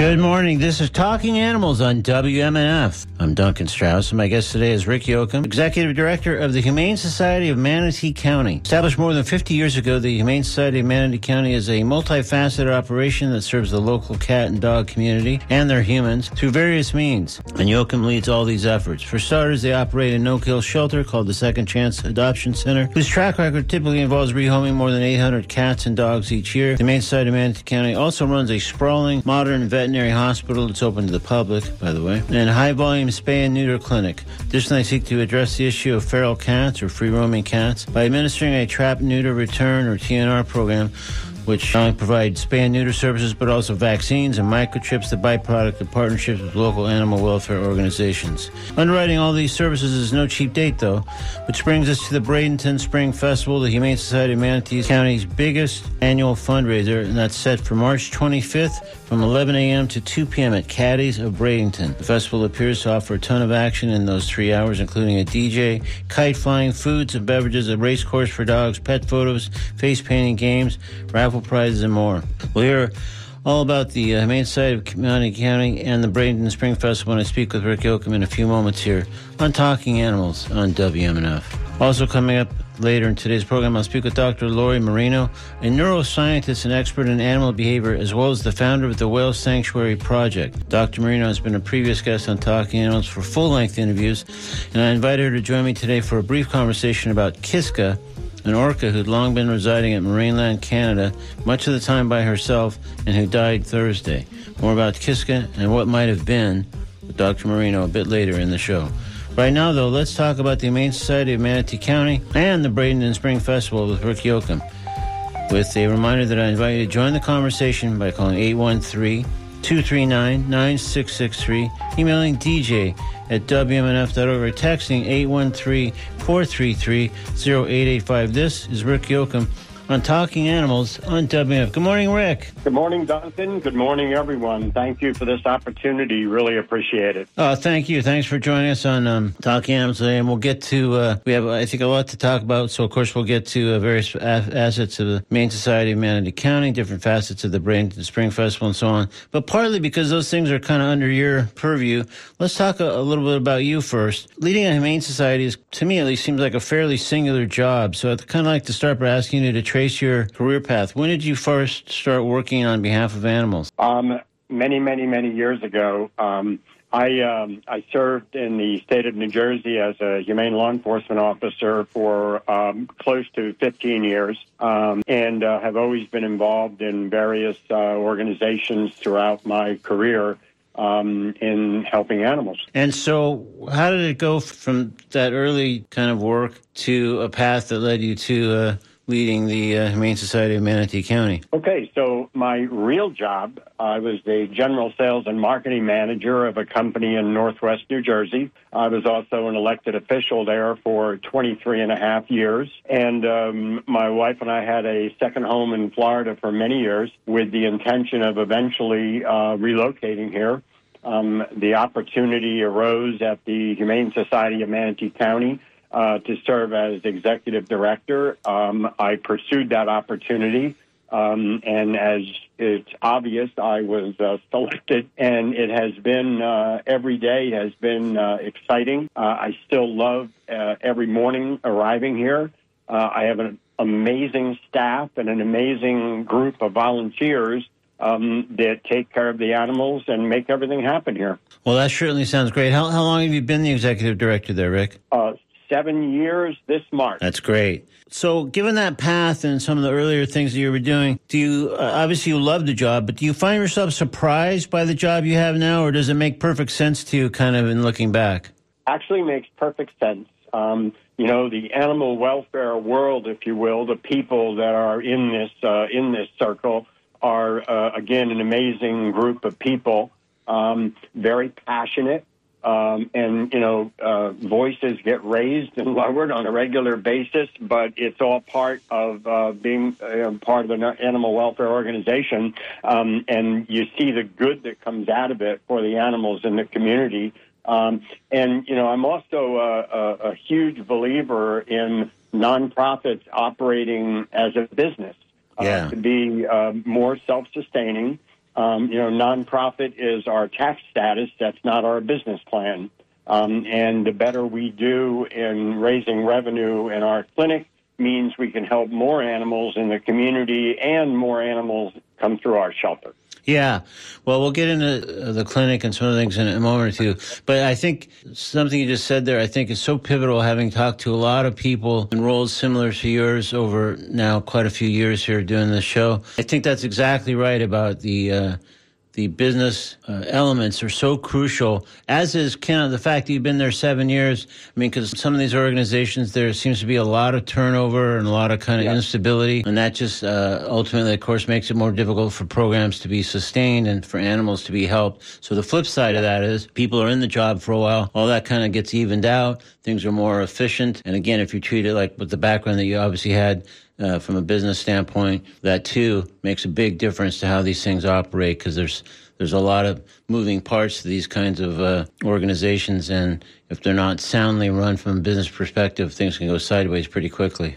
Good morning. This is Talking Animals on WMNF. I'm Duncan Strauss, and my guest today is Rick Yocum, Executive Director of the Humane Society of Manatee County. Established more than 50 years ago, the Humane Society of Manatee County is a multifaceted operation that serves the local cat and dog community and their humans through various means. And Yocum leads all these efforts. For starters, they operate a no-kill shelter called the Second Chance Adoption Center, whose track record typically involves rehoming more than 800 cats and dogs each year. The Humane Society of Manatee County also runs a sprawling, modern veterinary hospital that's open to the public, by the way, and a high-volume spay and neuter clinic. Additionally, they seek to address the issue of feral cats or free-roaming cats by administering a trap, neuter, return, or TNR program which not only provides spay and neuter services but also vaccines and microchips, the byproduct of partnerships with local animal welfare organizations. Underwriting all these services is no cheap date, though, which brings us to the Bradenton Spring Festival, the Humane Society of Manatee County's biggest annual fundraiser, and that's set for March 25th from 11 a.m. to 2 p.m. at Caddy's of Bradenton. The festival appears to offer a ton of action in those three hours, including a DJ, kite flying, foods and beverages, a race course for dogs, pet photos, face painting games, raffle prizes, and more. We'll hear all about the uh, main side of County County and the Bradenton Spring Festival when I speak with Rick Yocum in a few moments here on Talking Animals on WMNF. Also coming up later in today's program, I'll speak with Dr. Lori Marino, a neuroscientist and expert in animal behavior, as well as the founder of the Whale Sanctuary Project. Dr. Marino has been a previous guest on Talking Animals for full-length interviews, and I invited her to join me today for a brief conversation about Kiska, an orca who'd long been residing at Marineland, Canada, much of the time by herself, and who died Thursday. More about Kiska and what might have been with Dr. Marino a bit later in the show. Right now, though, let's talk about the Humane Society of Manatee County and the Bradenton Spring Festival with Rick Yocum. With a reminder that I invite you to join the conversation by calling 813 239 9663, emailing DJ at WMNF.org, or texting 813 433 0885. This is Rick Yocum on Talking Animals on WMNF. Good morning, Rick. Good morning, Duncan. Good morning, everyone. Thank you for this opportunity. Really appreciate it. Uh, thank you. Thanks for joining us on um, Talking Animals today. And we'll get to, uh, we have, I think, a lot to talk about. So, of course, we'll get to uh, various a- assets of the Humane Society of Manatee County, different facets of the Bradenton Spring Festival, and so on. But partly because those things are kind of under your purview, let's talk a, a little bit about you first. Leading a Humane Society is, to me at least, seems like a fairly singular job. So, I'd kind of like to start by asking you to trace your career path. When did you first start working on behalf of animals? Um, many, many, many years ago, um, I um, I served in the state of New Jersey as a humane law enforcement officer for um, close to 15 years, um, and uh, have always been involved in various uh, organizations throughout my career um, in helping animals. And so, how did it go from that early kind of work to a path that led you to uh, leading the uh, Humane Society of Manatee County? Okay, so my real job, I was the general sales and marketing manager of a company in Northwest New Jersey. I was also an elected official there for 23 and a half years. And um, my wife and I had a second home in Florida for many years with the intention of eventually uh, relocating here. Um, the opportunity arose at the Humane Society of Manatee County uh, to serve as executive director. Um, I pursued that opportunity, um, and as it's obvious, I was uh, selected, and it has been uh, every day has been uh, exciting. Uh, I still love uh, every morning arriving here. Uh, I have an amazing staff and an amazing group of volunteers um, that take care of the animals and make everything happen here. Well, that certainly sounds great. How, how long have you been the executive director there, Rick? Uh, seven years this March. That's great. So, given that path and some of the earlier things that you were doing, do you uh, obviously you love the job, but do you find yourself surprised by the job you have now, or does it make perfect sense to you, kind of in looking back? Actually, makes perfect sense. Um, you know, the animal welfare world, if you will, the people that are in this uh, in this circle are uh, again an amazing group of people, um, very passionate, um, and you know, uh, voices get raised and lowered on a regular basis. But it's all part of uh, being uh, part of an animal welfare organization, um, and you see the good that comes out of it for the animals in the community. Um, and you know, I'm also a, a, a huge believer in nonprofits operating as a business uh, Yeah. to be uh, more self-sustaining. Um, you know, nonprofit is our tax status. That's not our business plan. Um, and the better we do in raising revenue in our clinic means we can help more animals in the community and more animals come through our shelter. Yeah. Well, we'll get into uh, the clinic and some of the things in a moment or two. But I think something you just said there, I think is so pivotal having talked to a lot of people in roles similar to yours over now quite a few years here doing this show. I think that's exactly right about the, uh, the business uh, elements are so crucial, as is kind of the fact that you've been there seven years. I mean, because some of these organizations, there seems to be a lot of turnover and a lot of kind of Yeah. instability. And that just uh, ultimately, of course, makes it more difficult for programs to be sustained and for animals to be helped. So the flip side of that is people are in the job for a while. All that kind of gets evened out. Things are more efficient. And again, if you treat it like with the background that you obviously had, uh, from a business standpoint, that too makes a big difference to how these things operate because there's there's a lot of moving parts to these kinds of uh, organizations, and if they're not soundly run from a business perspective, things can go sideways pretty quickly.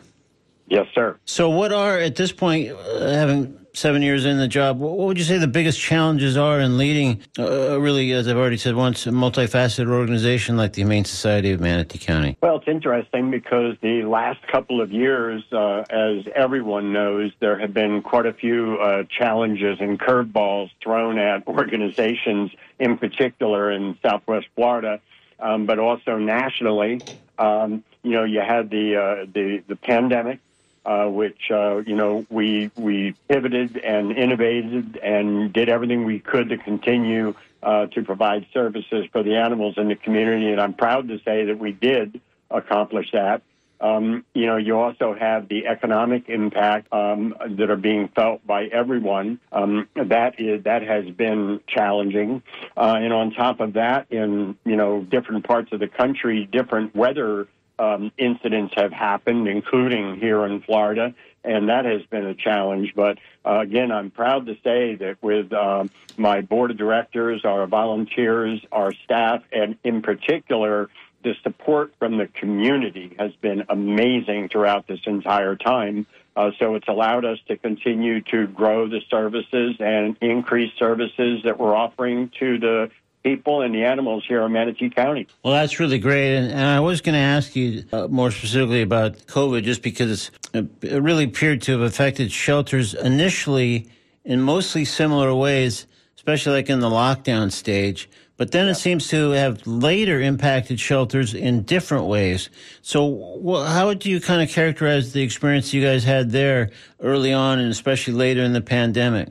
Yes, sir. So, what are at this point, uh, having seven years in the job, what would you say the biggest challenges are in leading, uh, really, as I've already said once, a multifaceted organization like the Humane Society of Manatee County? Well, it's interesting because the last couple of years, uh, as everyone knows, there have been quite a few uh, challenges and curveballs thrown at organizations, in particular in Southwest Florida, um, but also nationally. Um, you know, you had the uh, the the pandemic. Uh, which uh, you know we we pivoted and innovated and did everything we could to continue uh, to provide services for the animals in the community, and I'm proud to say that we did accomplish that. Um, you know, you also have the economic impact um, that are being felt by everyone. Um, that is that has been challenging, uh, and on top of that, in you know different parts of the country, different weather um, incidents have happened, including here in Florida, and that has been a challenge. But uh, again, I'm proud to say that with um, my board of directors, our volunteers, our staff, and in particular, the support from the community has been amazing throughout this entire time. Uh, so it's allowed us to continue to grow the services and increase services that we're offering to the people and the animals here in Manatee County. Well, that's really great. And, and I was going to ask you uh, more specifically about COVID just because it's, it really appeared to have affected shelters initially in mostly similar ways, especially like in the lockdown stage. But then it seems to have later impacted shelters in different ways. So, wh- how do you kind of characterize the experience you guys had there early on and especially later in the pandemic?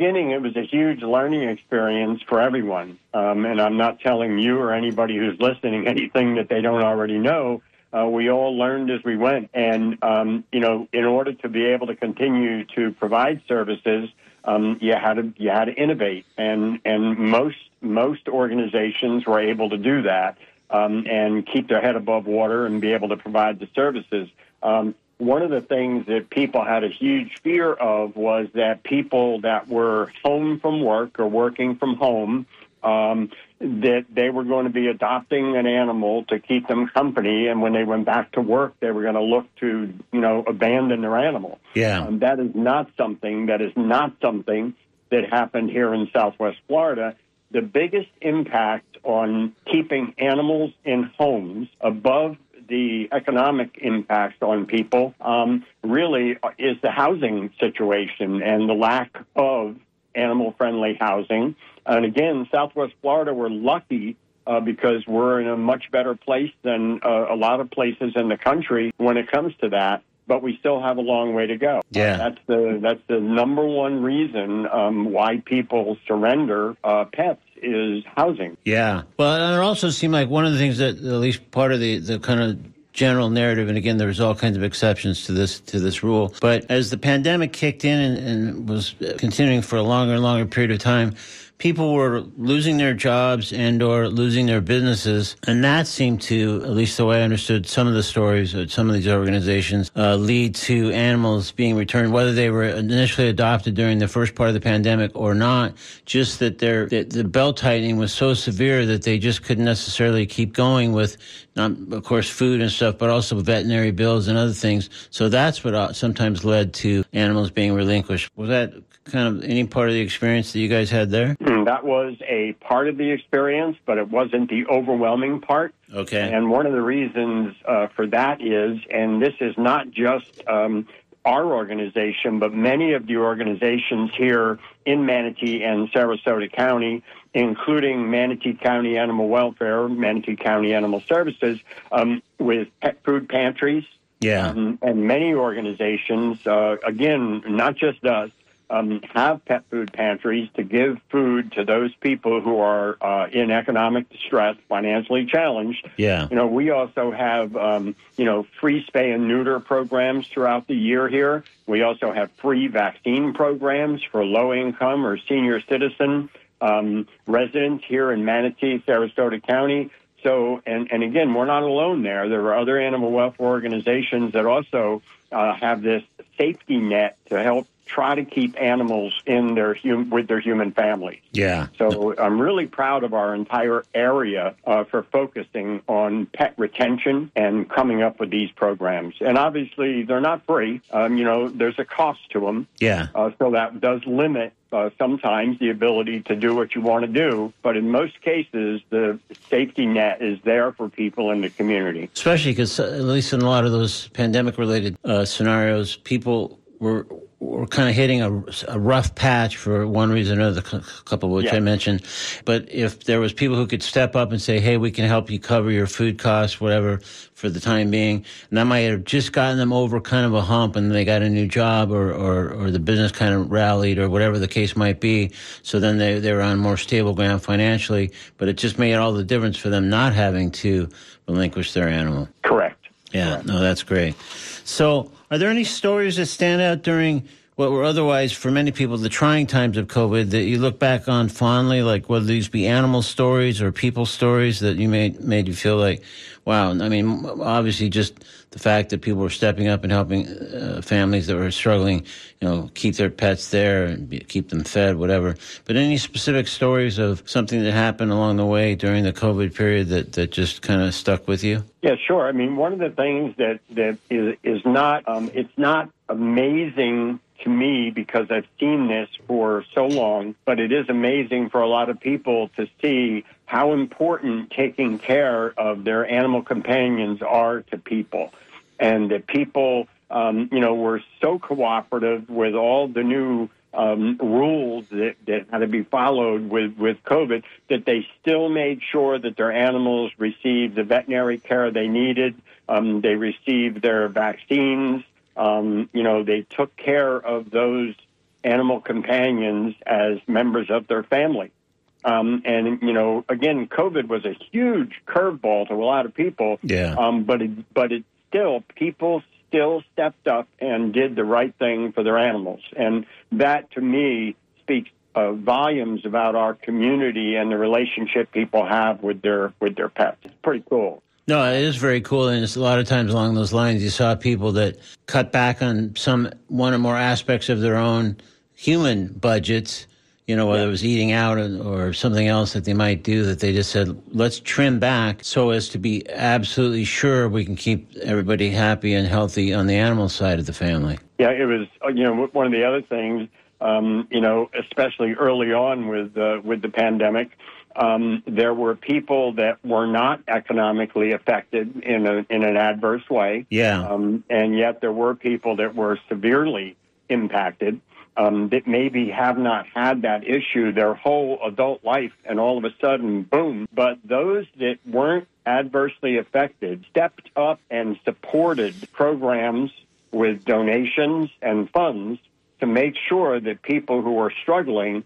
Beginning, it was a huge learning experience for everyone. Um, and I'm not telling you or anybody who's listening anything that they don't already know. Uh, we all learned as we went. And, um, you know, in order to be able to continue to provide services, um, you had to you had to innovate, and and most most organizations were able to do that um, and keep their head above water and be able to provide the services. Um, one of the things that people had a huge fear of was that people that were home from work or working from home um, that they were going to be adopting an animal to keep them company, and when they went back to work, they were going to look to you know abandon their animal. Yeah. Um, that is not something that is not something that happened here in Southwest Florida. The biggest impact on keeping animals in homes above the economic impact on people um, really is the housing situation and the lack of animal friendly housing. And again, Southwest Florida, we're lucky uh, because we're in a much better place than uh, a lot of places in the country when it comes to that. But we still have a long way to go. Yeah. Uh, that's the that's the number one reason um, why people surrender uh, pets is housing. Yeah. Well, it also seemed like one of the things that, at least part of the, the kind of general narrative, and again, there's all kinds of exceptions to this to this rule. But as the pandemic kicked in and, and was continuing for a longer and longer period of time, people were losing their jobs and or losing their businesses. And that seemed to at least the way i understood some of the stories of some of these organizations uh, lead to animals being returned whether they were initially adopted during the first part of the pandemic or not. Just that their that the belt tightening was so severe that they just couldn't necessarily keep going with not of course food and stuff but also veterinary bills and other things. So that's what uh, sometimes led to animals being relinquished. Was that kind of any part of the experience that you guys had there? Mm, that was a part of the experience, but it wasn't the overwhelming part. Okay. And one of the reasons uh, for that is, and this is not just um, our organization, but many of the organizations here in Manatee and Sarasota County, including Manatee County Animal Welfare, Manatee County Animal Services, um, with pet food pantries. Yeah. Um, and many organizations, uh, again, not just us, um, have pet food pantries to give food to those people who are uh, in economic distress, financially challenged. Yeah. You know, we also have, um, you know, free spay and neuter programs throughout the year here. We also have free vaccine programs for low income or senior citizen um, residents here in Manatee, Sarasota County. So, and, and again, we're not alone there. There are other animal welfare organizations that also uh, have this safety net to help try to keep animals in their hum- with their human family. Yeah. So I'm really proud of our entire area uh, for focusing on pet retention and coming up with these programs. And obviously, they're not free. Um, you know, there's a cost to them. Yeah. Uh, so that does limit uh, sometimes the ability to do what you want to do. But in most cases, the safety net is there for people in the community. Especially because, uh, at least in a lot of those pandemic related uh, scenarios, people were were kind of hitting a, a, rough patch for one reason or another, a couple of which Yeah. I mentioned. But if there was people who could step up and say, "Hey, we can help you cover your food costs, whatever, for the time being," and that might have just gotten them over kind of a hump, and they got a new job, or or, or the business kind of rallied, or whatever the case might be. So then they they were on more stable ground financially. But it just made all the difference for them not having to relinquish their animal. Correct. Yeah, no, that's great. So, are there any stories that stand out during what were otherwise, for many people, the trying times of COVID that you look back on fondly, like whether these be animal stories or people stories that you made made you feel like, wow? I mean, obviously, just the fact that people were stepping up and helping uh, families that were struggling, you know, keep their pets there and be, keep them fed, whatever. But any specific stories of something that happened along the way during the COVID period that that just kind of stuck with you? Yeah, sure. I mean, one of the things that that is is not um, it's not amazing to me because I've seen this for so long, but it is amazing for a lot of people to see how important taking care of their animal companions are to people, and that people, um, you know, were so cooperative with all the new um, rules that, that had to be followed with, with COVID, that they still made sure that their animals received the veterinary care they needed. Um, they received their vaccines. Um, you know, they took care of those animal companions as members of their family. Um, and you know, again, COVID was a huge curveball to a lot of people. Yeah. Um, but it, but it still, people still stepped up and did the right thing for their animals, and that to me speaks uh, volumes about our community and the relationship people have with their with their pets. It's pretty cool. No, it is very cool, and it's a lot of times along those lines. You saw people that cut back on some one or more aspects of their own human budgets. You know, whether it was eating out or, or something else that they might do, that they just said, let's trim back so as to be absolutely sure we can keep everybody happy and healthy on the animal side of the family. Yeah, it was. uh, You know, one of the other things. Um, you know, especially early on with uh, with the pandemic, um, there were people that were not economically affected in a, in an adverse way. Yeah. Um, and yet there were people that were severely impacted um, that maybe have not had that issue their whole adult life, and all of a sudden, boom. But those that weren't adversely affected stepped up and supported programs with donations and funds to make sure that people who are struggling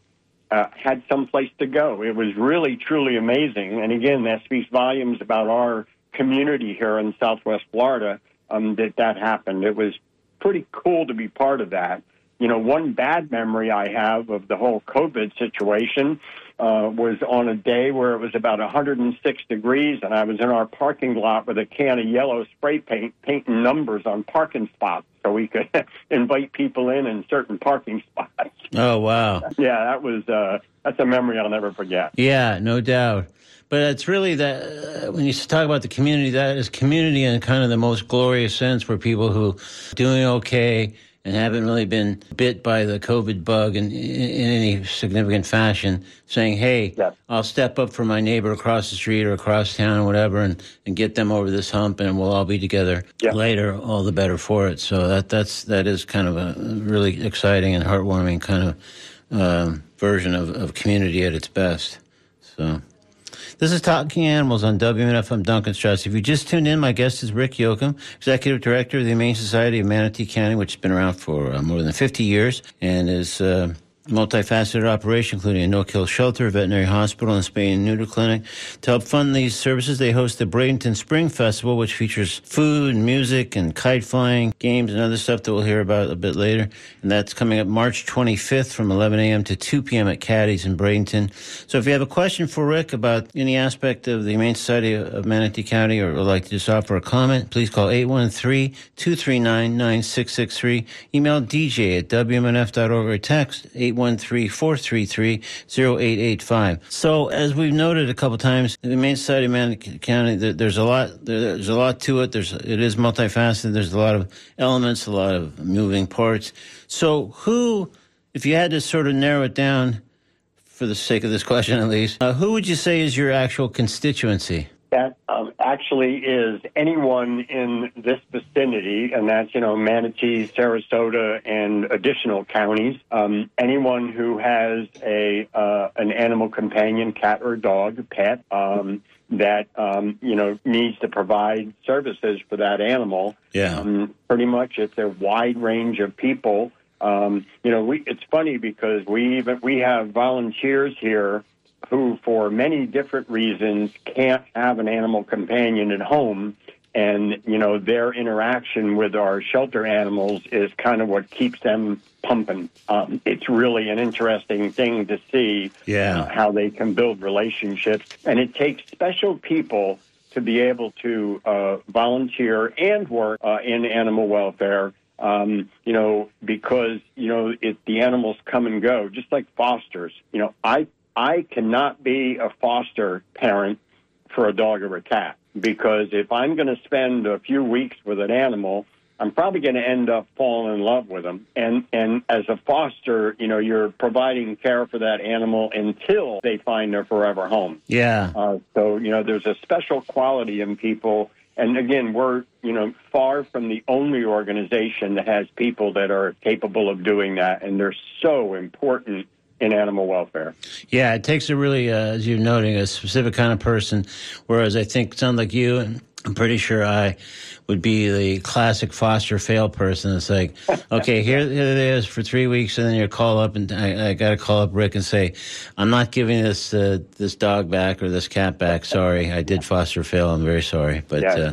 uh, had some place to go. It was really, truly amazing. And again, that speaks volumes about our community here in Southwest Florida um, that that happened. It was pretty cool to be part of that. You know, one bad memory I have of the whole COVID situation uh, was on a day where it was about 106 degrees, and I was in our parking lot with a can of yellow spray paint, painting numbers on parking spots so we could invite people in in certain parking spots. Oh wow! Yeah, that was uh, that's a memory I'll never forget. Yeah, no doubt. But it's really that uh, when you talk about the community, that is community in kind of the most glorious sense, where people who doing okay and haven't really been bit by the COVID bug in, in, any significant fashion, saying, "Hey, Yes. I'll step up for my neighbor across the street or across town or whatever, and, and get them over this hump, and we'll all be together Yeah. later. All the better for it." So that that's that is kind of a really exciting and heartwarming kind of um, version of, of community at its best. So. This is Talking Animals on WMNF. I'm Duncan Strauss. If you just tuned in, my guest is Rick Yocum, Executive Director of the Humane Society of Manatee County, which has been around for uh, more than 50 years and is uh, multifaceted operation, including a no-kill shelter, veterinary hospital, and spay and neuter clinic. To help fund these services, they host the Bradenton Spring Festival, which features food and music and kite flying, games, and other stuff that we'll hear about a bit later. And that's coming up March 25th from 11 a.m. to 2 p.m. at Caddy's in Bradenton. So if you have a question for Rick about any aspect of the Humane Society of Manatee County or would like to just offer a comment, please call 813-239-9663. Email dj at wmnf.org or text 813-433-0885. So as we've noted a couple times, the Humane Society of Manatee County, there's a lot, there's a lot to it. There's, it is multifaceted. There's a lot of elements, a lot of moving parts. So who, if you had to sort of narrow it down, for the sake of this question at least, uh, who would you say is your actual constituency? That um, actually is anyone in this vicinity, and that's, you know, Manatee, Sarasota, and additional counties. Um, anyone who has a uh, an animal companion, cat or dog, pet, um, that, um, you know, needs to provide services for that animal. Yeah. Um, pretty much it's a wide range of people. Um, you know, we, it's funny because we even, we have volunteers here who, for many different reasons, can't have an animal companion at home. And, you know, their interaction with our shelter animals is kind of what keeps them pumping. Um, it's really an interesting thing to see Yeah. uh, how they can build relationships. And it takes special people to be able to uh, volunteer and work uh, in animal welfare. Um, you know, because you know it, the animals come and go, just like fosters. You know, I I cannot be a foster parent for a dog or a cat because if I'm going to spend a few weeks with an animal, I'm probably going to end up falling in love with them. And and as a foster, you know, you're providing care for that animal until they find their forever home. Yeah. Uh, so you know, there's a special quality in people. And again, we're you know far from the only organization that has people that are capable of doing that, and they're so important in animal welfare. Yeah, it takes a really, uh, as you're noting, a specific kind of person. Whereas I think sound like you, and I'm pretty sure I would be the classic foster fail person. It's like, okay, here, here it is for three weeks, and then you call up, and I, I got to call up Rick and say, I'm not giving this uh, this dog back or this cat back. Sorry, I did foster fail. I'm very sorry, but. Uh,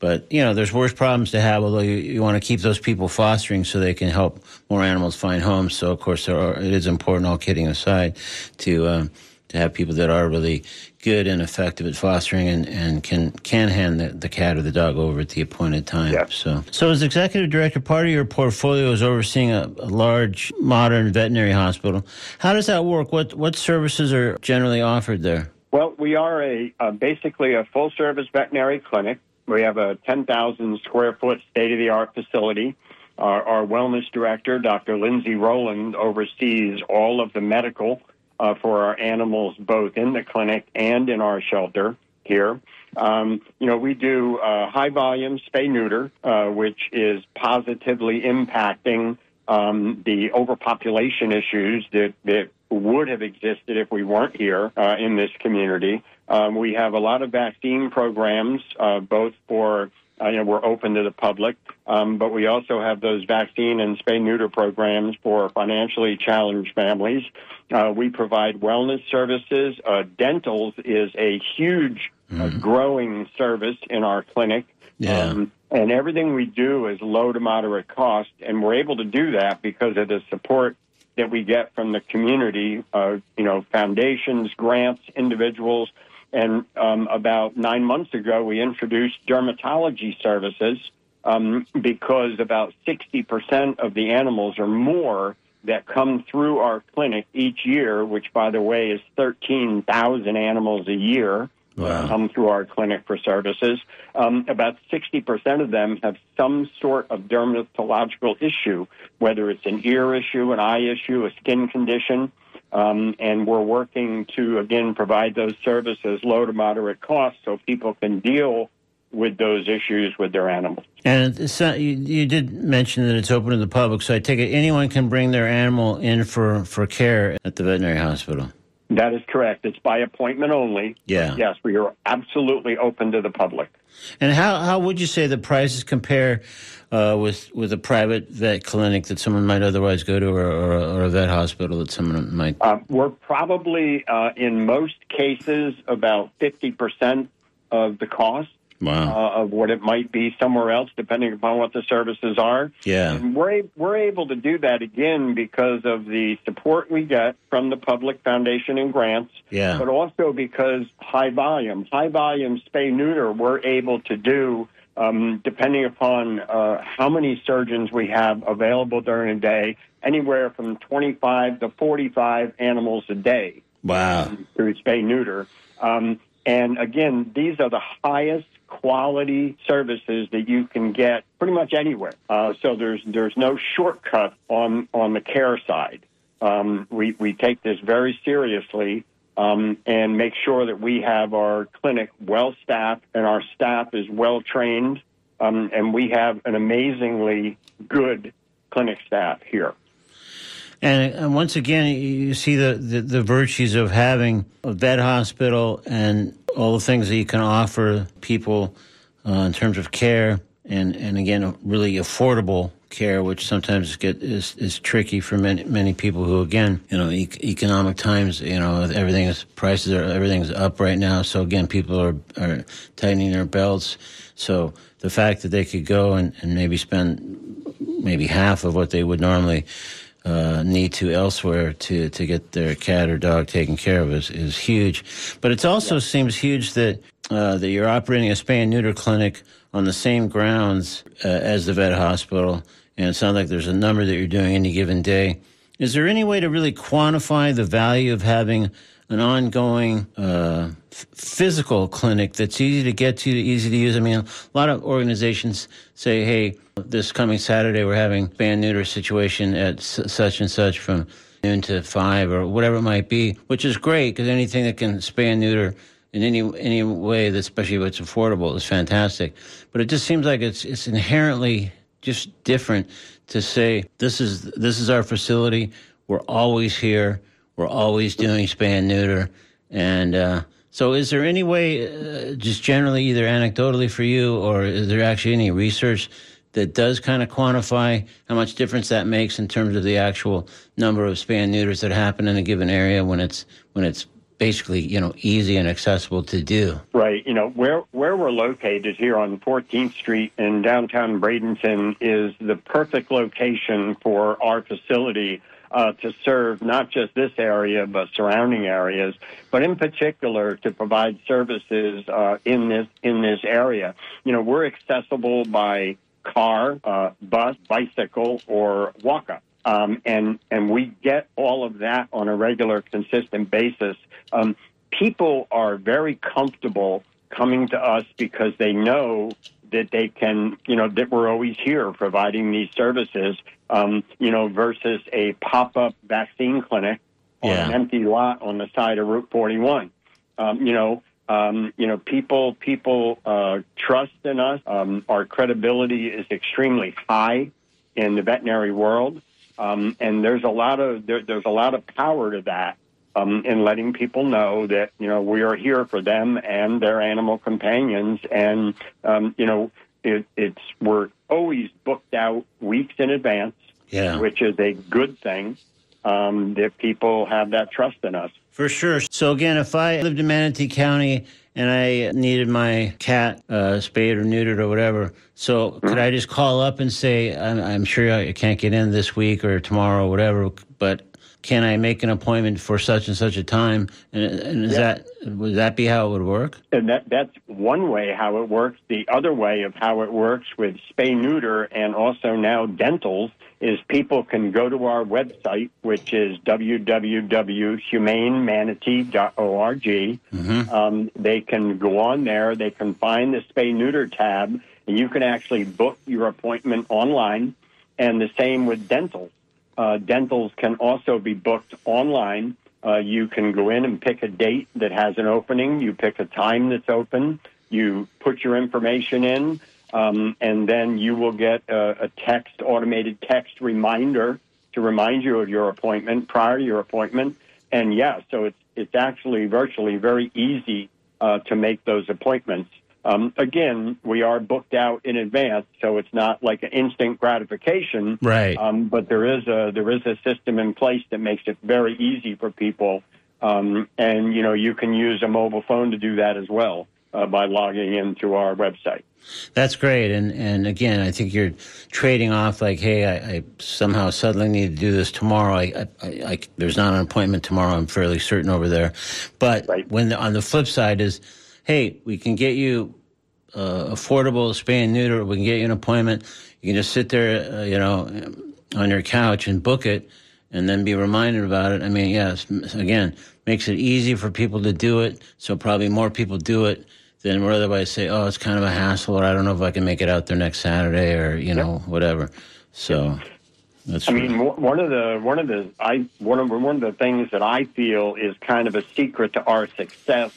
but you know, there's worse problems to have. Although you, you want to keep those people fostering so they can help more animals find homes. So of course, there are, it is important. All kidding aside, to um, to have people that are really good and effective at fostering and, and can can hand the, the cat or the dog over at the appointed time. Yeah. So so as executive director, part of your portfolio is overseeing a, a large modern veterinary hospital. How does that work? What what services are generally offered there? Well, we are a uh, basically a full service veterinary clinic. We have a 10,000 square foot state of the art facility. Our, our wellness director, Dr. Lindsay Rowland, oversees all of the medical uh, for our animals, both in the clinic and in our shelter here. Um, you know, we do uh, high volume spay neuter, uh, which is positively impacting um, the overpopulation issues that, that would have existed if we weren't here uh, in this community. Um, we have a lot of vaccine programs, uh, both for uh, you know we're open to the public, um, but we also have those vaccine and spay neuter programs for financially challenged families. Uh, we provide wellness services. Uh, dentals is a huge a growing service in our clinic. Yeah. and everything we do is low to moderate cost, and we're able to do that because of the support that we get from the community, uh, you know, foundations, grants, individuals. And um, about nine months ago, we introduced dermatology services um, because about 60% of the animals or more that come through our clinic each year, which, by the way, is 13,000 animals a year, Wow. come through our clinic for services. Um, about 60% of them have some sort of dermatological issue, whether it's an ear issue, an eye issue, a skin condition. Um, and we're working to, again, provide those services low to moderate cost so people can deal with those issues with their animals. And you, you did mention that it's open to the public, so I take it anyone can bring their animal in for, for care at the veterinary hospital. That is correct. It's by appointment only. Yeah. Yes, we are absolutely open to the public. And how, how would you say the prices compare uh, with with a private vet clinic that someone might otherwise go to, or, or, or a vet hospital that someone might? Uh, we're probably, uh, in most cases, about 50% of the cost Wow. uh, of what it might be somewhere else, depending upon what the services are. Yeah. And we're, we're able to do that again because of the support we get from the Public Foundation and grants, Yeah. but also because high volume, high volume spay neuter, we're able to do. Um, depending upon uh, how many surgeons we have available during a day, anywhere from 25 to 45 animals a day Wow. through spay neuter. Um, and again, these are the highest quality services that you can get pretty much anywhere. Uh, so there's there's no shortcut on on the care side. Um, we we take this very seriously um, and make sure that we have our clinic well staffed and our staff is well trained, um, and we have an amazingly good clinic staff here. And, and once again, you see the, the, the virtues of having a vet hospital and all the things that you can offer people uh, in terms of care, and, and again, really affordable care, which sometimes get is, is tricky for many many people who, again, you know, e- economic times, you know, everything is prices are everything's up right now. So again, people are are tightening their belts. So the fact that they could go and, and maybe spend maybe half of what they would normally uh, need to elsewhere to, to get their cat or dog taken care of is, is huge. But it also seems huge that uh, that you're operating a spay and neuter clinic on the same grounds uh, as the vet hospital, and it sounds like there's a number that you're doing any given day. Is there any way to really quantify the value of having an ongoing uh, physical clinic that's easy to get to, easy to use? I mean, a lot of organizations say, "Hey, this coming Saturday we're having band neuter situation at such and such from noon to five or whatever it might be," which is great because anything that can spay and neuter in any any way, that especially if it's affordable, is fantastic. But it just seems like it's it's inherently just different to say this is this is our facility. We're always here. We're always doing spay and neuter. And uh, so, is there any way, uh, just generally, either anecdotally for you, or is there actually any research that does kind of quantify how much difference that makes in terms of the actual number of spay and neuters that happen in a given area when it's when it's basically you know easy and accessible to do? Right. You know, where where we're located here on 14th Street in downtown Bradenton is the perfect location for our facility uh, to serve not just this area but surrounding areas, but in particular to provide services uh, in this in this area. You know, we're accessible by car, uh, bus, bicycle, or walk up. Um, and and we get all of that on a regular, consistent basis. Um, people are very comfortable coming to us because they know that they can, you know, that we're always here providing these services. Um, you know, versus a pop-up vaccine clinic on Yeah. an empty lot on the side of Route 41. Um, you know, um, you know, people people uh, trust in us. Um, our credibility is extremely high in the veterinary world, um, and there's a lot of there, there's a lot of power to that um, in letting people know that you know we are here for them and their animal companions, and um, you know it, it's we're always booked out weeks in advance, Yeah. which is a good thing. Um, that people have that trust in us. For sure. So again, if I lived in Manatee County and I needed my cat uh, spayed or neutered or whatever. So could I just call up and say, I'm, I'm sure I can't get in this week or tomorrow or whatever, but can I make an appointment for such and such a time? And, and is that would that be how it would work? And that that's one way how it works. The other way of how it works with spay neuter and also now dentals is people can go to our website, which is www.humanemanatee.org. Mm-hmm. Um, they can go on there. They can find the spay neuter tab, and you can actually book your appointment online. And the same with dentals. Uh, dentals can also be booked online. Uh, you can go in and pick a date that has an opening. You pick a time that's open. You put your information in, um, and then you will get a, a text, automated text reminder to remind you of your appointment prior to your appointment. And yeah, so it's it's actually virtually very easy uh, to make those appointments. Um, again, we are booked out in advance, so it's not like an instant gratification. Right. Um, but there is a there is a system in place that makes it very easy for people, um, and you know you can use a mobile phone to do that as well uh, by logging into our website. That's great, and and again, I think you're trading off like, hey, I, I somehow suddenly need to do this tomorrow. I, I, I, there's not an appointment tomorrow. I'm fairly certain over there, but Right. when the, on the flip side is, hey, we can get you uh, affordable spay and neuter. We can get you an appointment. You can just sit there, uh, you know, on your couch and book it, and then be reminded about it. I mean, yes, again, makes it easy for people to do it. So probably more people do it than would otherwise say, "Oh, it's kind of a hassle," or "I don't know if I can make it out there next Saturday," or you know, whatever. So that's. I mean, one one of the one of the I one of one of the things that I feel is kind of a secret to our success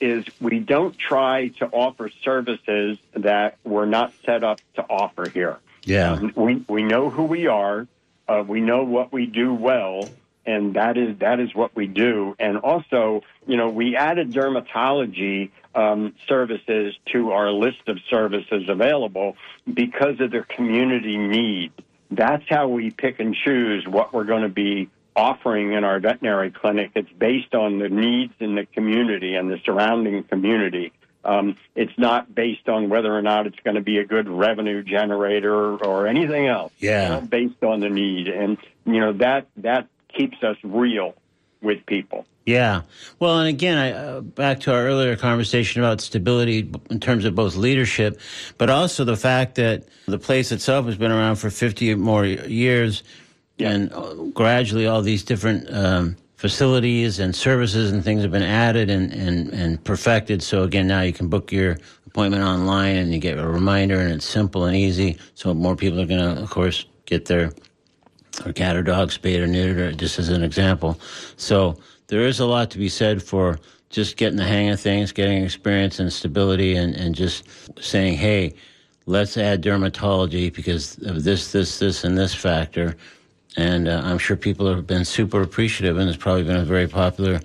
is we don't try to offer services that we're not set up to offer here. yeah, Um, we we know who we are, uh, we know what we do well, and that is that is what we do. And also, you know, we added dermatology um, services to our list of services available because of their community need. That's how we pick and choose what we're going to be offering in our veterinary clinic. It's based on the needs in the community and the surrounding community. Um, it's not based on whether or not it's going to be a good revenue generator or anything else. Yeah. Based on the need, and you know that that keeps us real with people. Yeah. Well, and again, I, uh, back to our earlier conversation about stability in terms of both leadership, but also the fact that the place itself has been around for 50 or more years, and uh, gradually all these different um, facilities and services and things have been added and, and, and perfected. So again, now you can book your appointment online and you get a reminder, and it's simple and easy. So more people are going to, of course, get their or cat or dog spayed or neutered, just as an example. So there is a lot to be said for just getting the hang of things, getting experience and stability, and, and just saying, hey, let's add dermatology because of this, this, this, and this factor. And uh, I'm sure people have been super appreciative, and it's probably been a very popular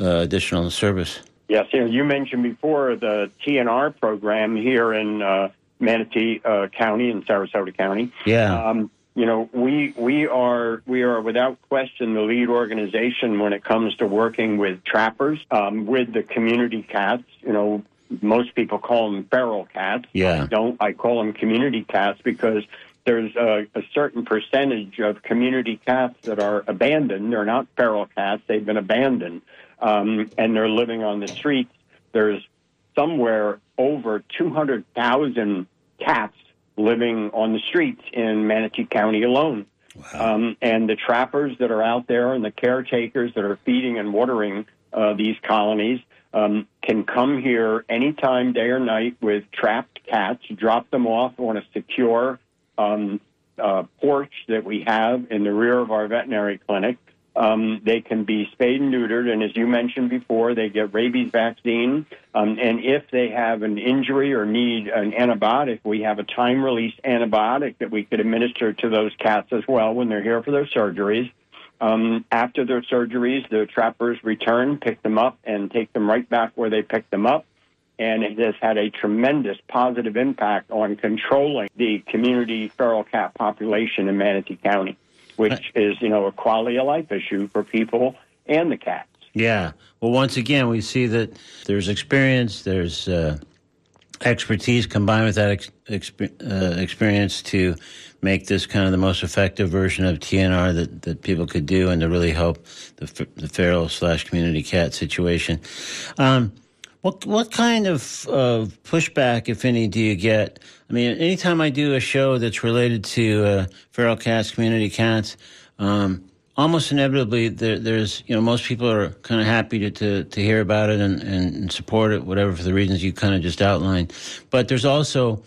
uh, additional service. Yes, you, know, you mentioned before the TNR program here in uh, Manatee uh, County and Sarasota County. Yeah. Um, you know, we we are we are without question the lead organization when it comes to working with trappers, um, with the community cats. You know, most people call them feral cats. Yeah. I don't I call them community cats because there's a, a certain percentage of community cats that are abandoned. They're not feral cats; they've been abandoned, um, and they're living on the streets. There's somewhere over 200,000 cats living on the streets in Manatee County alone. Um, and the trappers that are out there and the caretakers that are feeding and watering uh, these colonies um, can come here anytime, day or night, with trapped cats, drop them off on a secure um, uh, porch that we have in the rear of our veterinary clinic. Um, they can be spayed and neutered, and as you mentioned before, they get rabies vaccine. Um, and if they have an injury or need an antibiotic, we have a time release antibiotic that we could administer to those cats as well when they're here for their surgeries. Um, after their surgeries, the trappers return, pick them up, and take them right back where they picked them up. And it has had a tremendous positive impact on controlling the community feral cat population in Manatee County, which is, you know, a quality of life issue for people and the cats. Yeah. Well, once again, we see that there's experience, there's uh, expertise combined with that ex- exp- uh, experience to make this kind of the most effective version of TNR that, that people could do and to really help the, f- the feral slash community cat situation. Um, what what kind of uh, pushback, if any, do you get? I mean, anytime I do a show that's related to uh, feral cats, community cats, um, almost inevitably there, there's you know most people are kind of happy to, to, to hear about it and, and support it, whatever for the reasons you kind of just outlined. But there's also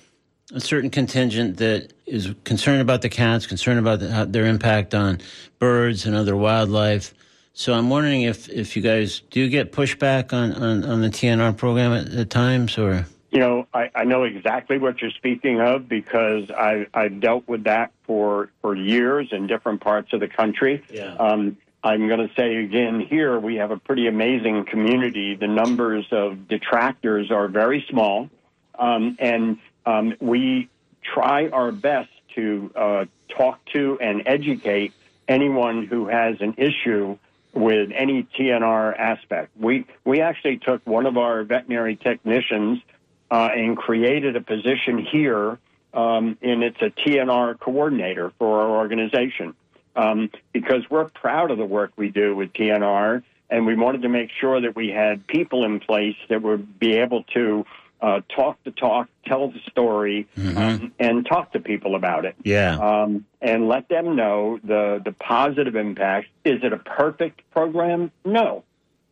a certain contingent that is concerned about the cats, concerned about the, their impact on birds and other wildlife. So I'm wondering if, if you guys do get pushback on, on, on the TNR program at, at times or. You know, I, I know exactly what you're speaking of because I, I've dealt with that for, for years in different parts of the country. Yeah. Um, I'm going to say again here, we have a pretty amazing community. The numbers of detractors are very small. Um, and um, we try our best to uh, talk to and educate anyone who has an issue with any TNR aspect. We we actually took one of our veterinary technicians uh, and created a position here, um, and it's a TNR coordinator for our organization um, because we're proud of the work we do with TNR, and we wanted to make sure that we had people in place that would be able to uh, talk the talk, tell the story, um, and talk to people about it. Yeah. Um, and let them know the, the positive impact. Is it a perfect program? No.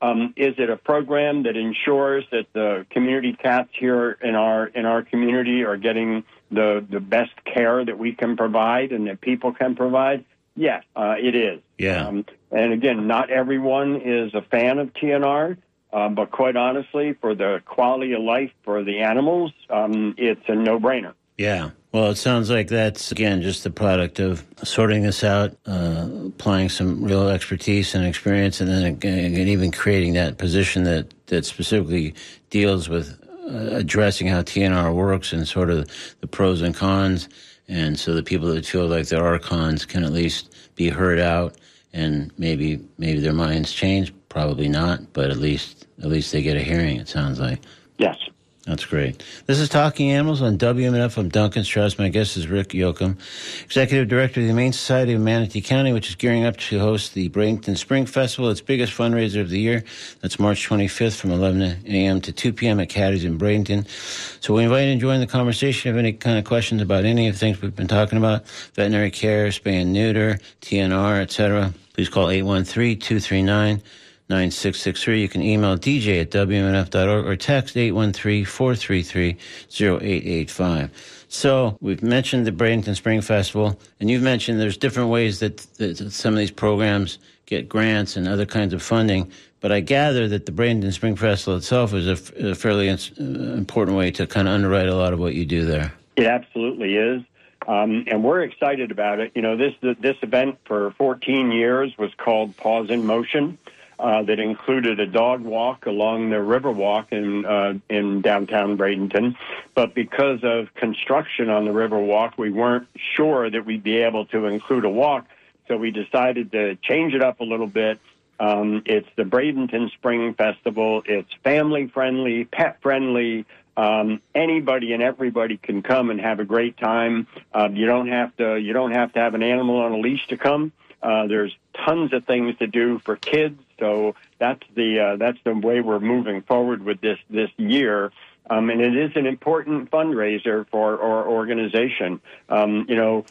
Um, is it a program that ensures that the community cats here in our in our community are getting the the best care that we can provide and that people can provide? Yes, uh, it is. Yeah. Um, and again, not everyone is a fan of TNR. Um, but quite honestly, for the quality of life for the animals, um, it's a no-brainer. Yeah. Well, it sounds like that's, again, just the product of sorting this out, uh, applying some real expertise and experience, and then again, even creating that position that, that specifically deals with uh, addressing how TNR works and sort of the pros and cons. And so the people that feel like there are cons can at least be heard out and maybe maybe their minds change. Probably not, but at least at least they get a hearing. It sounds like. Yes. That's great. This is Talking Animals on WMNF. I'm Duncan Strauss. My guest is Rick Yocum, Executive Director of the Humane Society of Manatee County, which is gearing up to host the Bradenton Spring Festival, its biggest fundraiser of the year. That's March 25th from 11 a.m. to 2 p.m. at Caddy's in Bradenton. So we invite you to join the conversation. If you have any kind of questions about any of the things we've been talking about, veterinary care, spay and neuter, TNR, etc., please call 813 239 9663. You can email dj at wmnf.org or text 813-433-0885. So we've mentioned the Bradenton Spring Festival, and you've mentioned there's different ways that, that some of these programs get grants and other kinds of funding. But I gather that the Bradenton Spring Festival itself is a fairly uh, important way to kind of underwrite a lot of what you do there. It absolutely is. Um, and we're excited about it. You know, this this event for 14 years was called Paws in Motion. Uh, that included a dog walk along the river walk in uh, in downtown Bradenton. But because of construction on the river walk, we weren't sure that we'd be able to include a walk. So we decided to change it up a little bit. Um, it's the Bradenton Spring Festival. It's family friendly, pet friendly. Um, anybody and everybody can come and have a great time. Uh, you don't have to. You don't have to have an animal on a leash to come. Uh, there's tons of things to do for kids. So that's the uh, that's the way we're moving forward with this this year. Um, and it is an important fundraiser for our organization. Um, you know,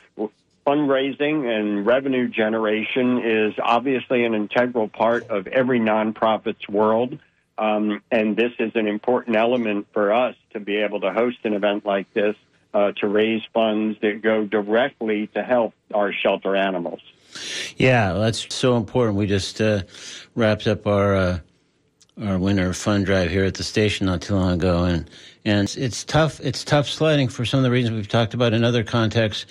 fundraising and revenue generation is obviously an integral part of every nonprofit's world. Um, and this is an important element for us to be able to host an event like this uh, to raise funds that go directly to help our shelter animals. Yeah, that's so important. We just uh, wrapped up our uh, our winter fund drive here at the station not too long ago, and and it's, it's tough. It's tough sledding for some of the reasons we've talked about in other contexts.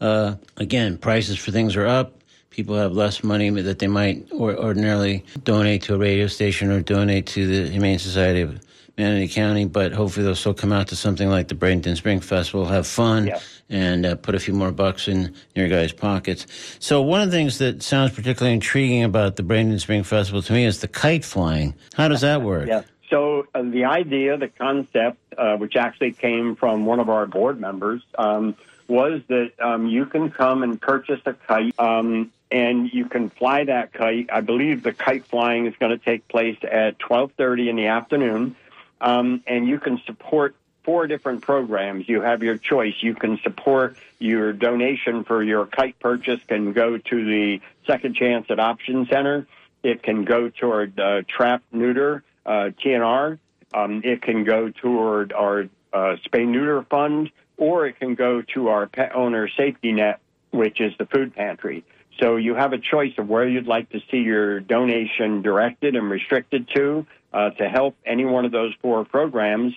Uh, again, prices for things are up. People have less money that they might or, ordinarily donate to a radio station or donate to the Humane Society of Manatee County, but hopefully they'll still come out to something like the Bradenton Spring Festival, have fun, Yeah. and uh, put a few more bucks in your guys' pockets. So one of the things that sounds particularly intriguing about the Bradenton Spring Festival to me is the kite flying. How does that work? Yeah. So uh, the idea, the concept, uh, which actually came from one of our board members, um, was that um, you can come and purchase a kite, um, and you can fly that kite. I believe the kite flying is going to take place at twelve thirty in the afternoon, um, and you can support four different programs. You have your choice. You can support your donation for your kite purchase can go to the Second Chance at Adoption Center. It can go toward uh, Trap Neuter uh, TNR. Um, it can go toward our uh, Spay Neuter Fund, or it can go to our pet owner safety net, which is the food pantry. So you have a choice of where you'd like to see your donation directed and restricted to uh, to help any one of those four programs.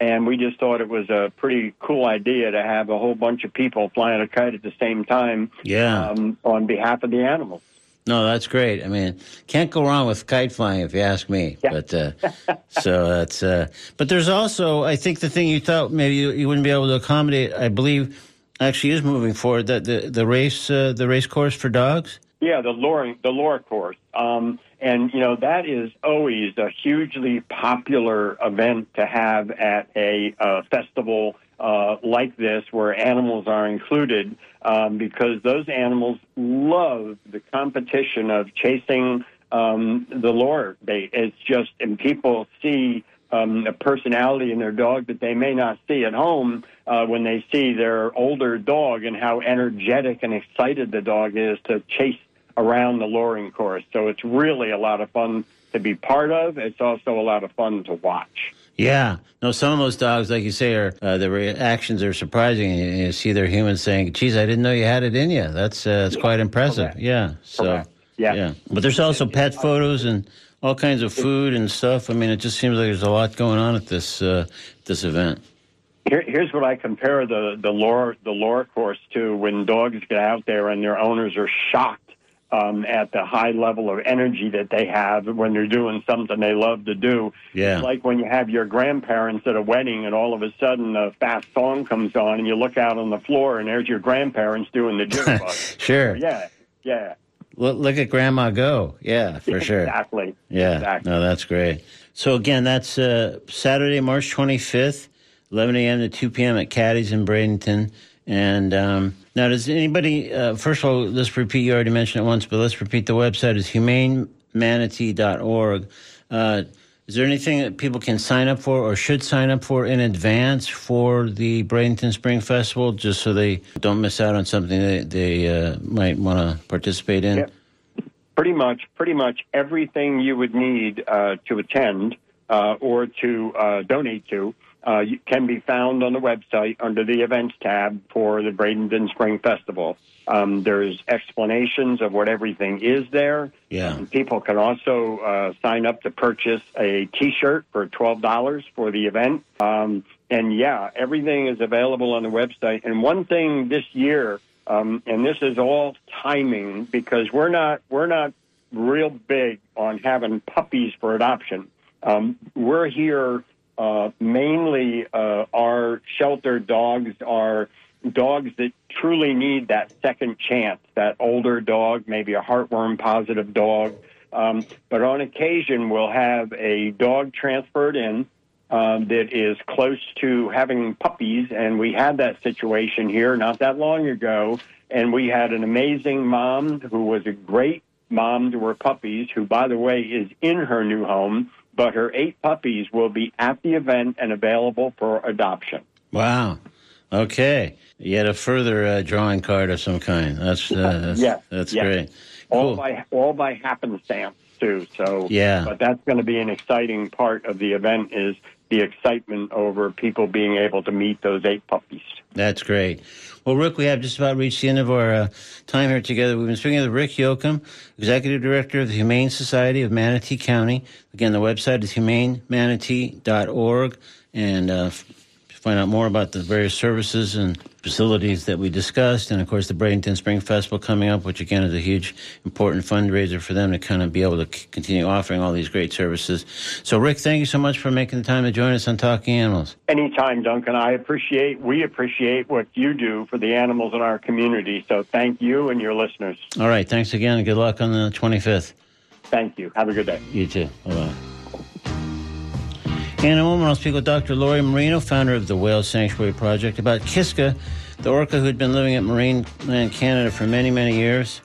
And we just thought it was a pretty cool idea to have a whole bunch of people flying a kite at the same time Yeah. um, on behalf of the animals. No, that's great. I mean, can't go wrong with kite flying if you ask me. Yeah. But uh, so that's. Uh, but there's also, I think, the thing you thought maybe you, you wouldn't be able to accommodate. I believe actually is moving forward. That the the race uh, the race course for dogs. Yeah, the lure the lure course, um, and you know that is always a hugely popular event to have at a uh, festival uh, like this, where animals are included, um, because those animals love the competition of chasing um, the lure bait. It's just, and people see um, a personality in their dog that they may not see at home uh, when they see their older dog and how energetic and excited the dog is to chase around the luring course. So it's really a lot of fun to be part of. It's also a lot of fun to watch. Yeah. No, some of those dogs, like you say, are uh, the reactions are surprising. You, you see their humans saying, "Geez, I didn't know you had it in you." That's uh, that's quite impressive. Correct. Yeah. So Correct. Yeah. yeah. But there's also pet photos and all kinds of food and stuff. I mean, it just seems like there's a lot going on at this uh, this event. Here, here's what I compare the the lure the lure course to when dogs get out there and their owners are shocked um, at the high level of energy that they have when they're doing something they love to do. Yeah. It's like when you have your grandparents at a wedding and all of a sudden a fast song comes on and you look out on the floor and there's your grandparents doing the jukebox. Sure. yeah, yeah, Look, look at Grandma go. Yeah, for sure. exactly. Yeah. exactly. No, that's great. So again, that's uh, Saturday, March 25th, 11 a.m. to 2 p.m. at Caddy's in Bradenton. And um, now, does anybody? Uh, first of all, let's repeat. You already mentioned it once, but let's repeat. The website is humanemanatee.org. Uh, is there anything that people can sign up for or should sign up for in advance for the Bradenton Spring Festival, just so they don't miss out on something they, they uh, might want to participate in? Yep. pretty much pretty much everything you would need uh, to attend uh, or to uh, donate to uh, you- can be found on the website under the events tab for the Bradenton Spring Festival. Um, there's explanations of what everything is there. Yeah. And people can also uh, sign up to purchase a T-shirt for twelve dollars for the event. Um, and yeah, everything is available on the website. And one thing this year, um, and this is all timing because we're not we're not real big on having puppies for adoption. Um, we're here uh, mainly uh, our shelter dogs are dogs that truly need that second chance, that older dog, maybe a heartworm positive dog. Um, but on occasion, we'll have a dog transferred in um, that is close to having puppies, and we had that situation here not that long ago. And we had an amazing mom who was a great mom to her puppies, who, by the way, is in her new home. But her eight puppies will be at the event and available for adoption. Wow. Okay. Yet a further uh, drawing card of some kind. That's uh, that's, Yes, that's yes. great. all Cool. by all by happenstance too. So Yeah. but that's going to be an exciting part of the event is the excitement over people being able to meet those eight puppies. That's great. Well, Rick, we have just about reached the end of our uh, time here together. We've been speaking with Rick Yocum, Executive Director of the Humane Society of Manatee County. Again, the website is humanemanatee.org. And uh, find out more about the various services and facilities that we discussed. And of course, the Bradenton Spring Festival coming up, which again is a huge, important fundraiser for them to kind of be able to c- continue offering all these great services. So, Rick, thank you so much for making the time to join us on Talking Animals. Anytime, Duncan. I appreciate, we appreciate what you do for the animals in our community. So thank you and your listeners. All right. Thanks again. Good luck on the 25th. Thank you. Have a good day. You too. Bye bye. In a moment, I'll speak with Dr. Lori Marino, founder of the Whale Sanctuary Project, about Kiska, the orca who had been living at Marineland, Canada for many, many years,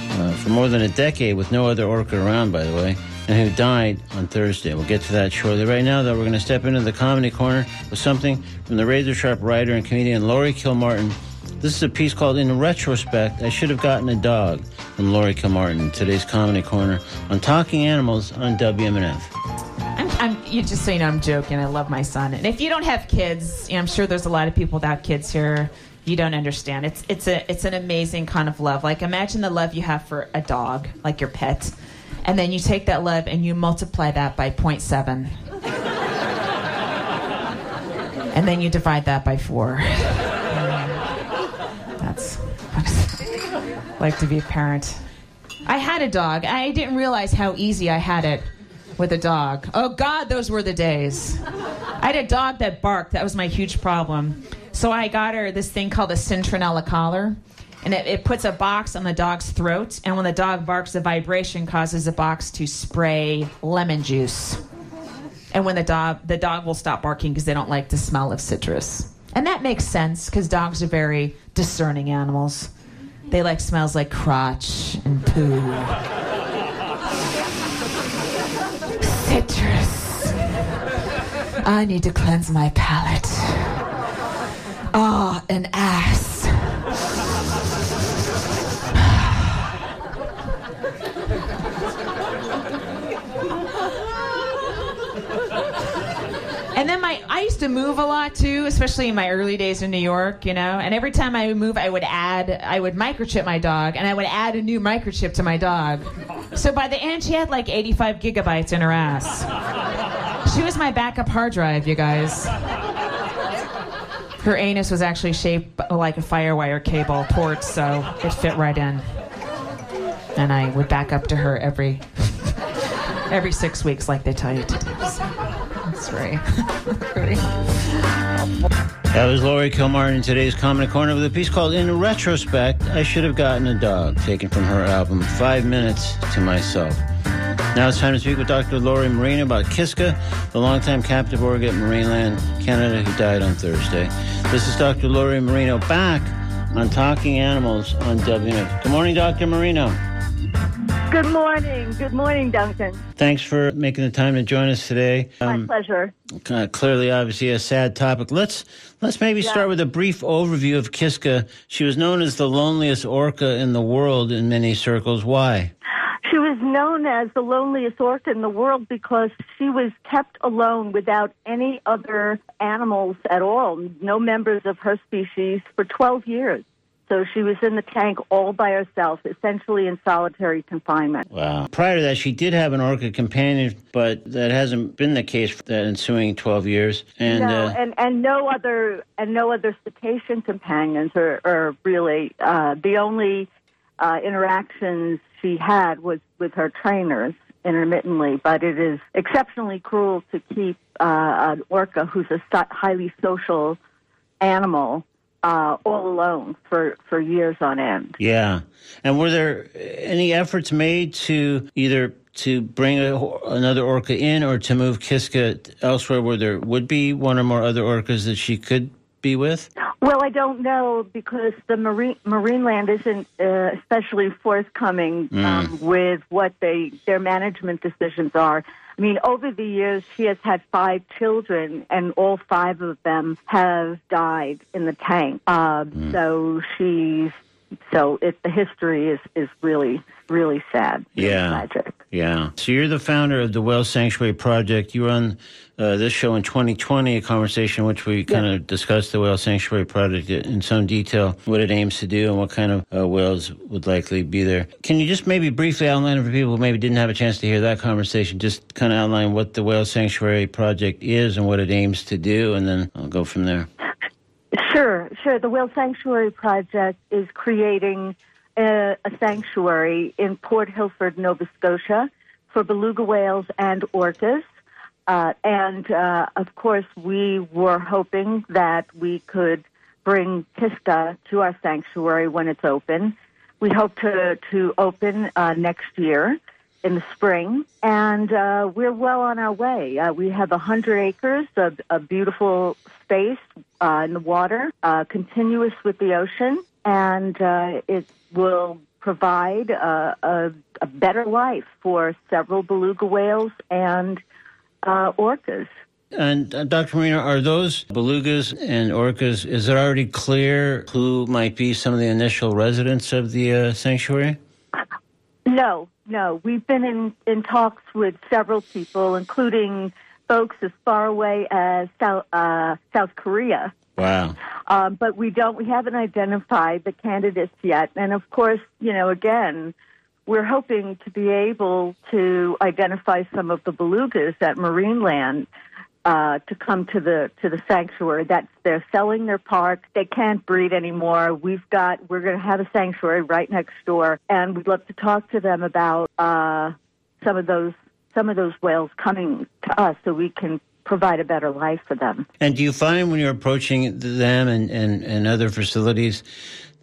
uh, for more than a decade with no other orca around, by the way, and who died on Thursday. We'll get to that shortly. Right now, though, we're going to step into the comedy corner with something from the razor sharp writer and comedian Laurie Kilmartin. This is a piece called In Retrospect, I Should Have Gotten a Dog from Laurie Kilmartin, today's comedy corner on Talking Animals on WMNF. You just so you know, I'm joking. I love my son, and if you don't have kids, I'm sure there's a lot of people without kids here. You don't understand. It's it's a it's an amazing kind of love. Like imagine the love you have for a dog, like your pet, and then you take that love and you multiply that by 0.7. and then you divide that by four. That's like to be a parent. I had a dog. I didn't realize how easy I had it with a dog. Oh God, those were the days. I had a dog that barked. That was my huge problem. So I got her this thing called a Citronella collar. And it, it puts a box on the dog's throat. And when the dog barks, the vibration causes the box to spray lemon juice. And when the dog the dog will stop barking because they don't like the smell of citrus. And that makes sense because dogs are very discerning animals. They like smells like crotch and poo. Citrus. I need to cleanse my palate. Ah, an ass. And then my I used to move a lot too, especially in my early days in New York, you know. And every time I would move, I would add, I would microchip my dog, and I would add a new microchip to my dog. So by the end, she had like 85 gigabytes in her ass. She was my backup hard drive, you guys. Her anus was actually shaped like a firewire cable port, so it fit right in. And I would back up to her every every six weeks, like they tell you to do. So That was Laurie Kilmartin in today's Comedy Corner with a piece called In Retrospect, I Should Have Gotten a Dog, taken from her album Five Minutes to Myself. Now it's time to speak with Dr. Lori Marino about Kiska, the longtime captive orca at Marineland, Canada, who died on Thursday. This is Dr. Lori Marino back on Talking Animals on WMNF. Good morning, Dr. Marino. Good morning. Good morning, Duncan. Thanks for making the time to join us today. My pleasure. uh, clearly, obviously, a sad topic. Let's let's maybe Yeah. start with a brief overview of Kiska. She was known as the loneliest orca in the world in many circles. Why? She was known as the loneliest orca in the world because she was kept alone without any other animals at all, no members of her species for 12 years. So she was in the tank all by herself, essentially in solitary confinement. Wow. Prior to that, she did have an orca companion, but that hasn't been the case for the ensuing twelve years. And no, uh, and and no other and no other cetacean companions are, are really uh, the only uh, interactions she had was with her trainers intermittently. But it is exceptionally cruel to keep uh, an orca who's a highly social animal uh, all alone for for years on end. yeah. And were there any efforts made to either to bring a, another orca in or to move Kiska elsewhere, where there would be one or more other orcas that she could be with? Well, I don't know because the marine Marineland isn't uh, especially forthcoming um, with what they their management decisions are. I mean, over the years, she has had five children, and all five of them have died in the tank. Uh, So she's so it, the history is is really really sad. Yeah. tragic. Yeah. So you're the founder of the Whale Sanctuary Project. You were on uh, this show in 2020, a conversation in which we kind of discussed the Whale Sanctuary Project in some detail, what it aims to do, and what kind of uh, whales would likely be there. Can you just maybe briefly outline for people who maybe didn't have a chance to hear that conversation, just kind of outline what the Whale Sanctuary Project is and what it aims to do, and then I'll go from there. Sure, sure. The Whale Sanctuary Project is creating a, a sanctuary in Port Hilford, Nova Scotia, for beluga whales and orcas. Uh, and uh, of course, we were hoping that we could bring Kiska to our sanctuary when it's open. We hope to to open uh, next year in the spring, and uh, we're well on our way. Uh, we have 100 acres of, of beautiful space uh, in the water, uh, continuous with the ocean, and uh, it will provide uh, a, a better life for several beluga whales and uh, orcas. And uh, Dr. Marino, are those belugas and orcas, is it already clear who might be some of the initial residents of the uh, sanctuary? No, no. We've been in, in talks with several people, including folks as far away as South, uh, South Korea. Wow. Um, but we don't, we haven't identified the candidates yet. And of course, you know, again, we're hoping to be able to identify some of the belugas at Marineland uh, to come to the to the sanctuary. That's they're selling their park. They can't breed anymore. We've got we're going to have a sanctuary right next door, and we'd love to talk to them about uh, some of those some of those whales coming to us so we can provide a better life for them. And do you find when you're approaching them and, and, and other facilities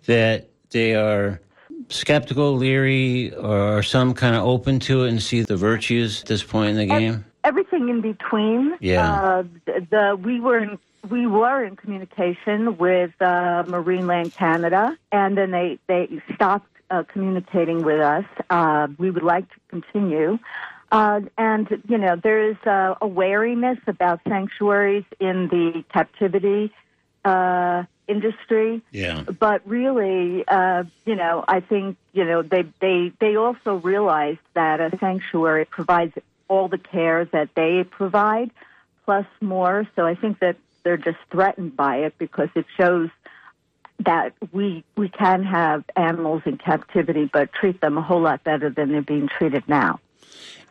that they are skeptical, leery, or are some kind of open to it and see the virtues at this point in the game? Everything in between. Yeah. Uh, the, we were in, we were in communication with uh, Marineland Canada, and then they they stopped uh, communicating with us. Uh, we would like to continue. Uh, and you know there is uh, a wariness about sanctuaries in the captivity uh, industry, Yeah. but really, uh, you know, I think you know they they they also realized that a sanctuary provides all the care that they provide, plus more. So I think that they're just threatened by it because it shows that we we can have animals in captivity, but treat them a whole lot better than they're being treated now.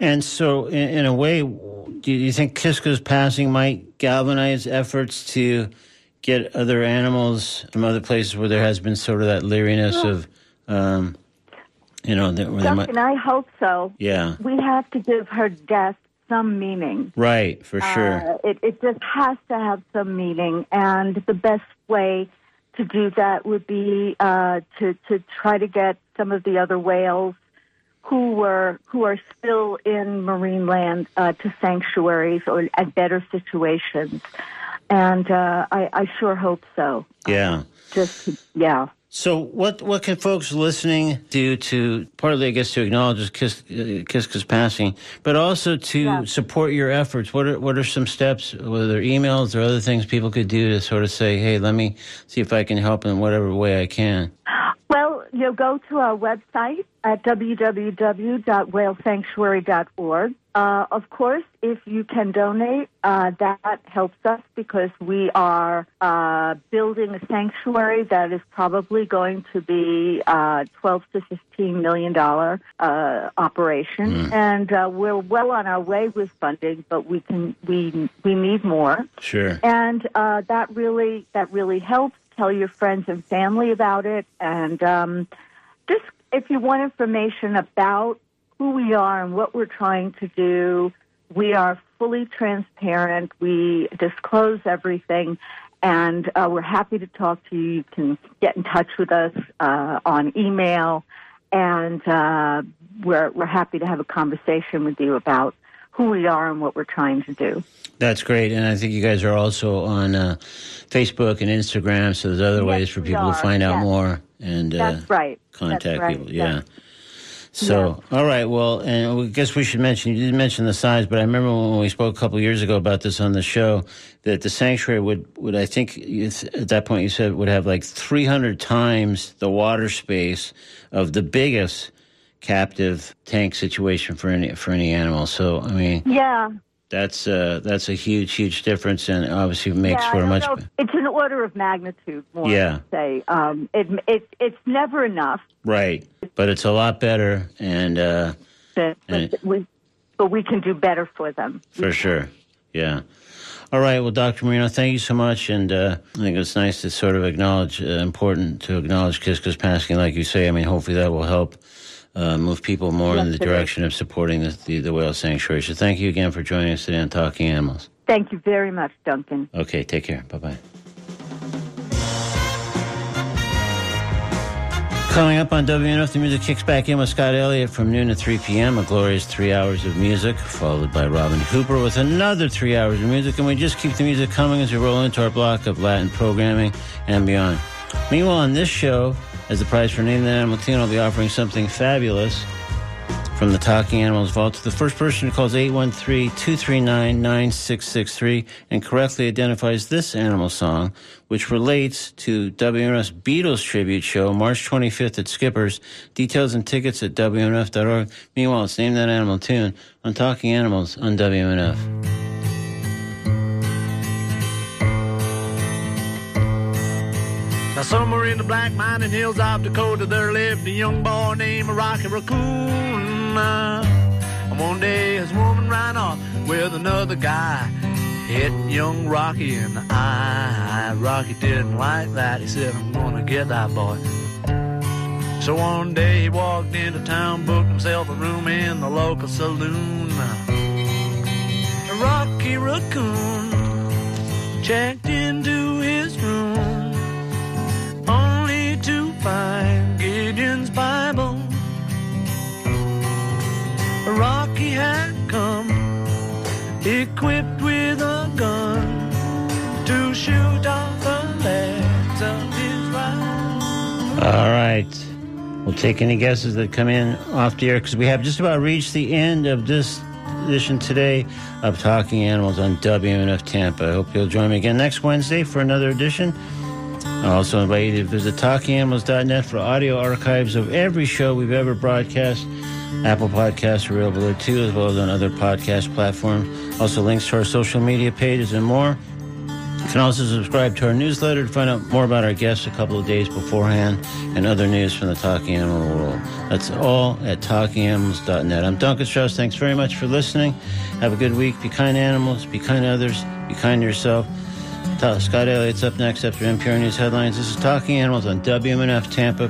And so, in, in a way, do you think Kiska's passing might galvanize efforts to get other animals from other places where there has been sort of that leeriness of, um, you know, that, where they might, I hope so. yeah, We have to give her death some meaning. right, for sure. Uh, it, it just has to have some meaning, and the best way to do that would be uh, to to try to get some of the other whales who were who are still in Marineland uh, to sanctuaries or at better situations, and uh, I, I sure hope so. yeah. Just yeah. So, what what can folks listening do to partly, I guess, to acknowledge Kis, uh, Kiska's passing, but also to Yeah. support your efforts? What are what are some steps, whether emails or other things people could do to sort of say, "Hey, let me see if I can help in whatever way I can." Well, you go to our website at www.whalesanctuary.org. Uh, of course, if you can donate, uh, that helps us because we are uh, building a sanctuary that is probably going to be uh, 12 to 15 million dollar uh, operation, and uh, we're well on our way with funding, but we can we we need more Sure. and uh, that really that really helps. Tell your friends and family about it, and um, just if you want information about who we are and what we're trying to do, we are fully transparent. We disclose everything, and uh, we're happy to talk to you. You can get in touch with us uh, on email, and uh, we're we're happy to have a conversation with you about who we are and what we're trying to do. That's great, and I think you guys are also on uh, Facebook and Instagram, so there's other Yes, ways for people to are, find out yes. more and uh, right. contact That's right, people. Yeah. yes. So, all right. Well, and I guess we should mention, you didn't mention the size, but I remember when we spoke a couple of years ago about this on the show, that the sanctuary would, would I think at that point you said would have like 300 times the water space of the biggest captive tank situation for any, for any animal. So, I mean, Yeah. That's, uh, that's a huge, huge difference and obviously makes yeah, for a much, know. It's an order of magnitude more. Yeah. Say um, it, it, it's never enough. right. But it's a lot better and, uh, But, And- but we, but we can do better for them. For sure. Yeah. All right. Well, Dr. Marino, thank you so much. And uh, I think it's nice to sort of acknowledge, uh, important to acknowledge Kiska's passing. Like you say, I mean, hopefully that will help uh, move people more in the direction of supporting the, the, the whale sanctuary. So thank you again for joining us today on Talking Animals. Thank you very much, Duncan. Okay. Take care. Bye bye. Coming up on WMNF, the music kicks back in with Scott Elliott from noon to 3 p.m. A glorious three hours of music, followed by Robin Hooper with another three hours of music. And we just keep the music coming as we roll into our block of Latin programming and beyond. Meanwhile, on this show, as the prize for Name the Animal Tune, I'll be offering something fabulous from the Talking Animals Vault to the first person who calls 813-239-9663 and correctly identifies this animal song, which relates to WMNF's Beatles tribute show, March 25th at Skipper's. Details and tickets at WMNF.org. Meanwhile, it's Name That Animal Tune on Talking Animals on WMNF. Now somewhere in the black mining hills of Dakota there lived a young boy named Rocky Raccoon. And one day his woman ran off with another guy. Hit young Rocky in the eye. Rocky didn't like that. He said, I'm gonna get that boy. So one day he walked into town, booked himself a room in the local saloon. Rocky Raccoon checked into equipped with a gun to shoot off the legs of his rival. All right. We'll take any guesses that come in off the air because we have just about reached the end of this edition today of Talking Animals on WMNF Tampa. I hope you'll join me again next Wednesday for another edition. I also invite you to visit talkinganimals.net for audio archives of every show we've ever broadcast. Apple Podcasts are available there too, as well as on other podcast platforms. Also, links to our social media pages and more. You can also subscribe to our newsletter to find out more about our guests a couple of days beforehand and other news from the Talking Animal world. That's all at talkinganimals.net. I'm Duncan Strauss. Thanks very much for listening. Have a good week. Be kind to animals, be kind to others, be kind to yourself. Scott Elliott's up next after NPR News headlines. This is Talking Animals on WMNF Tampa,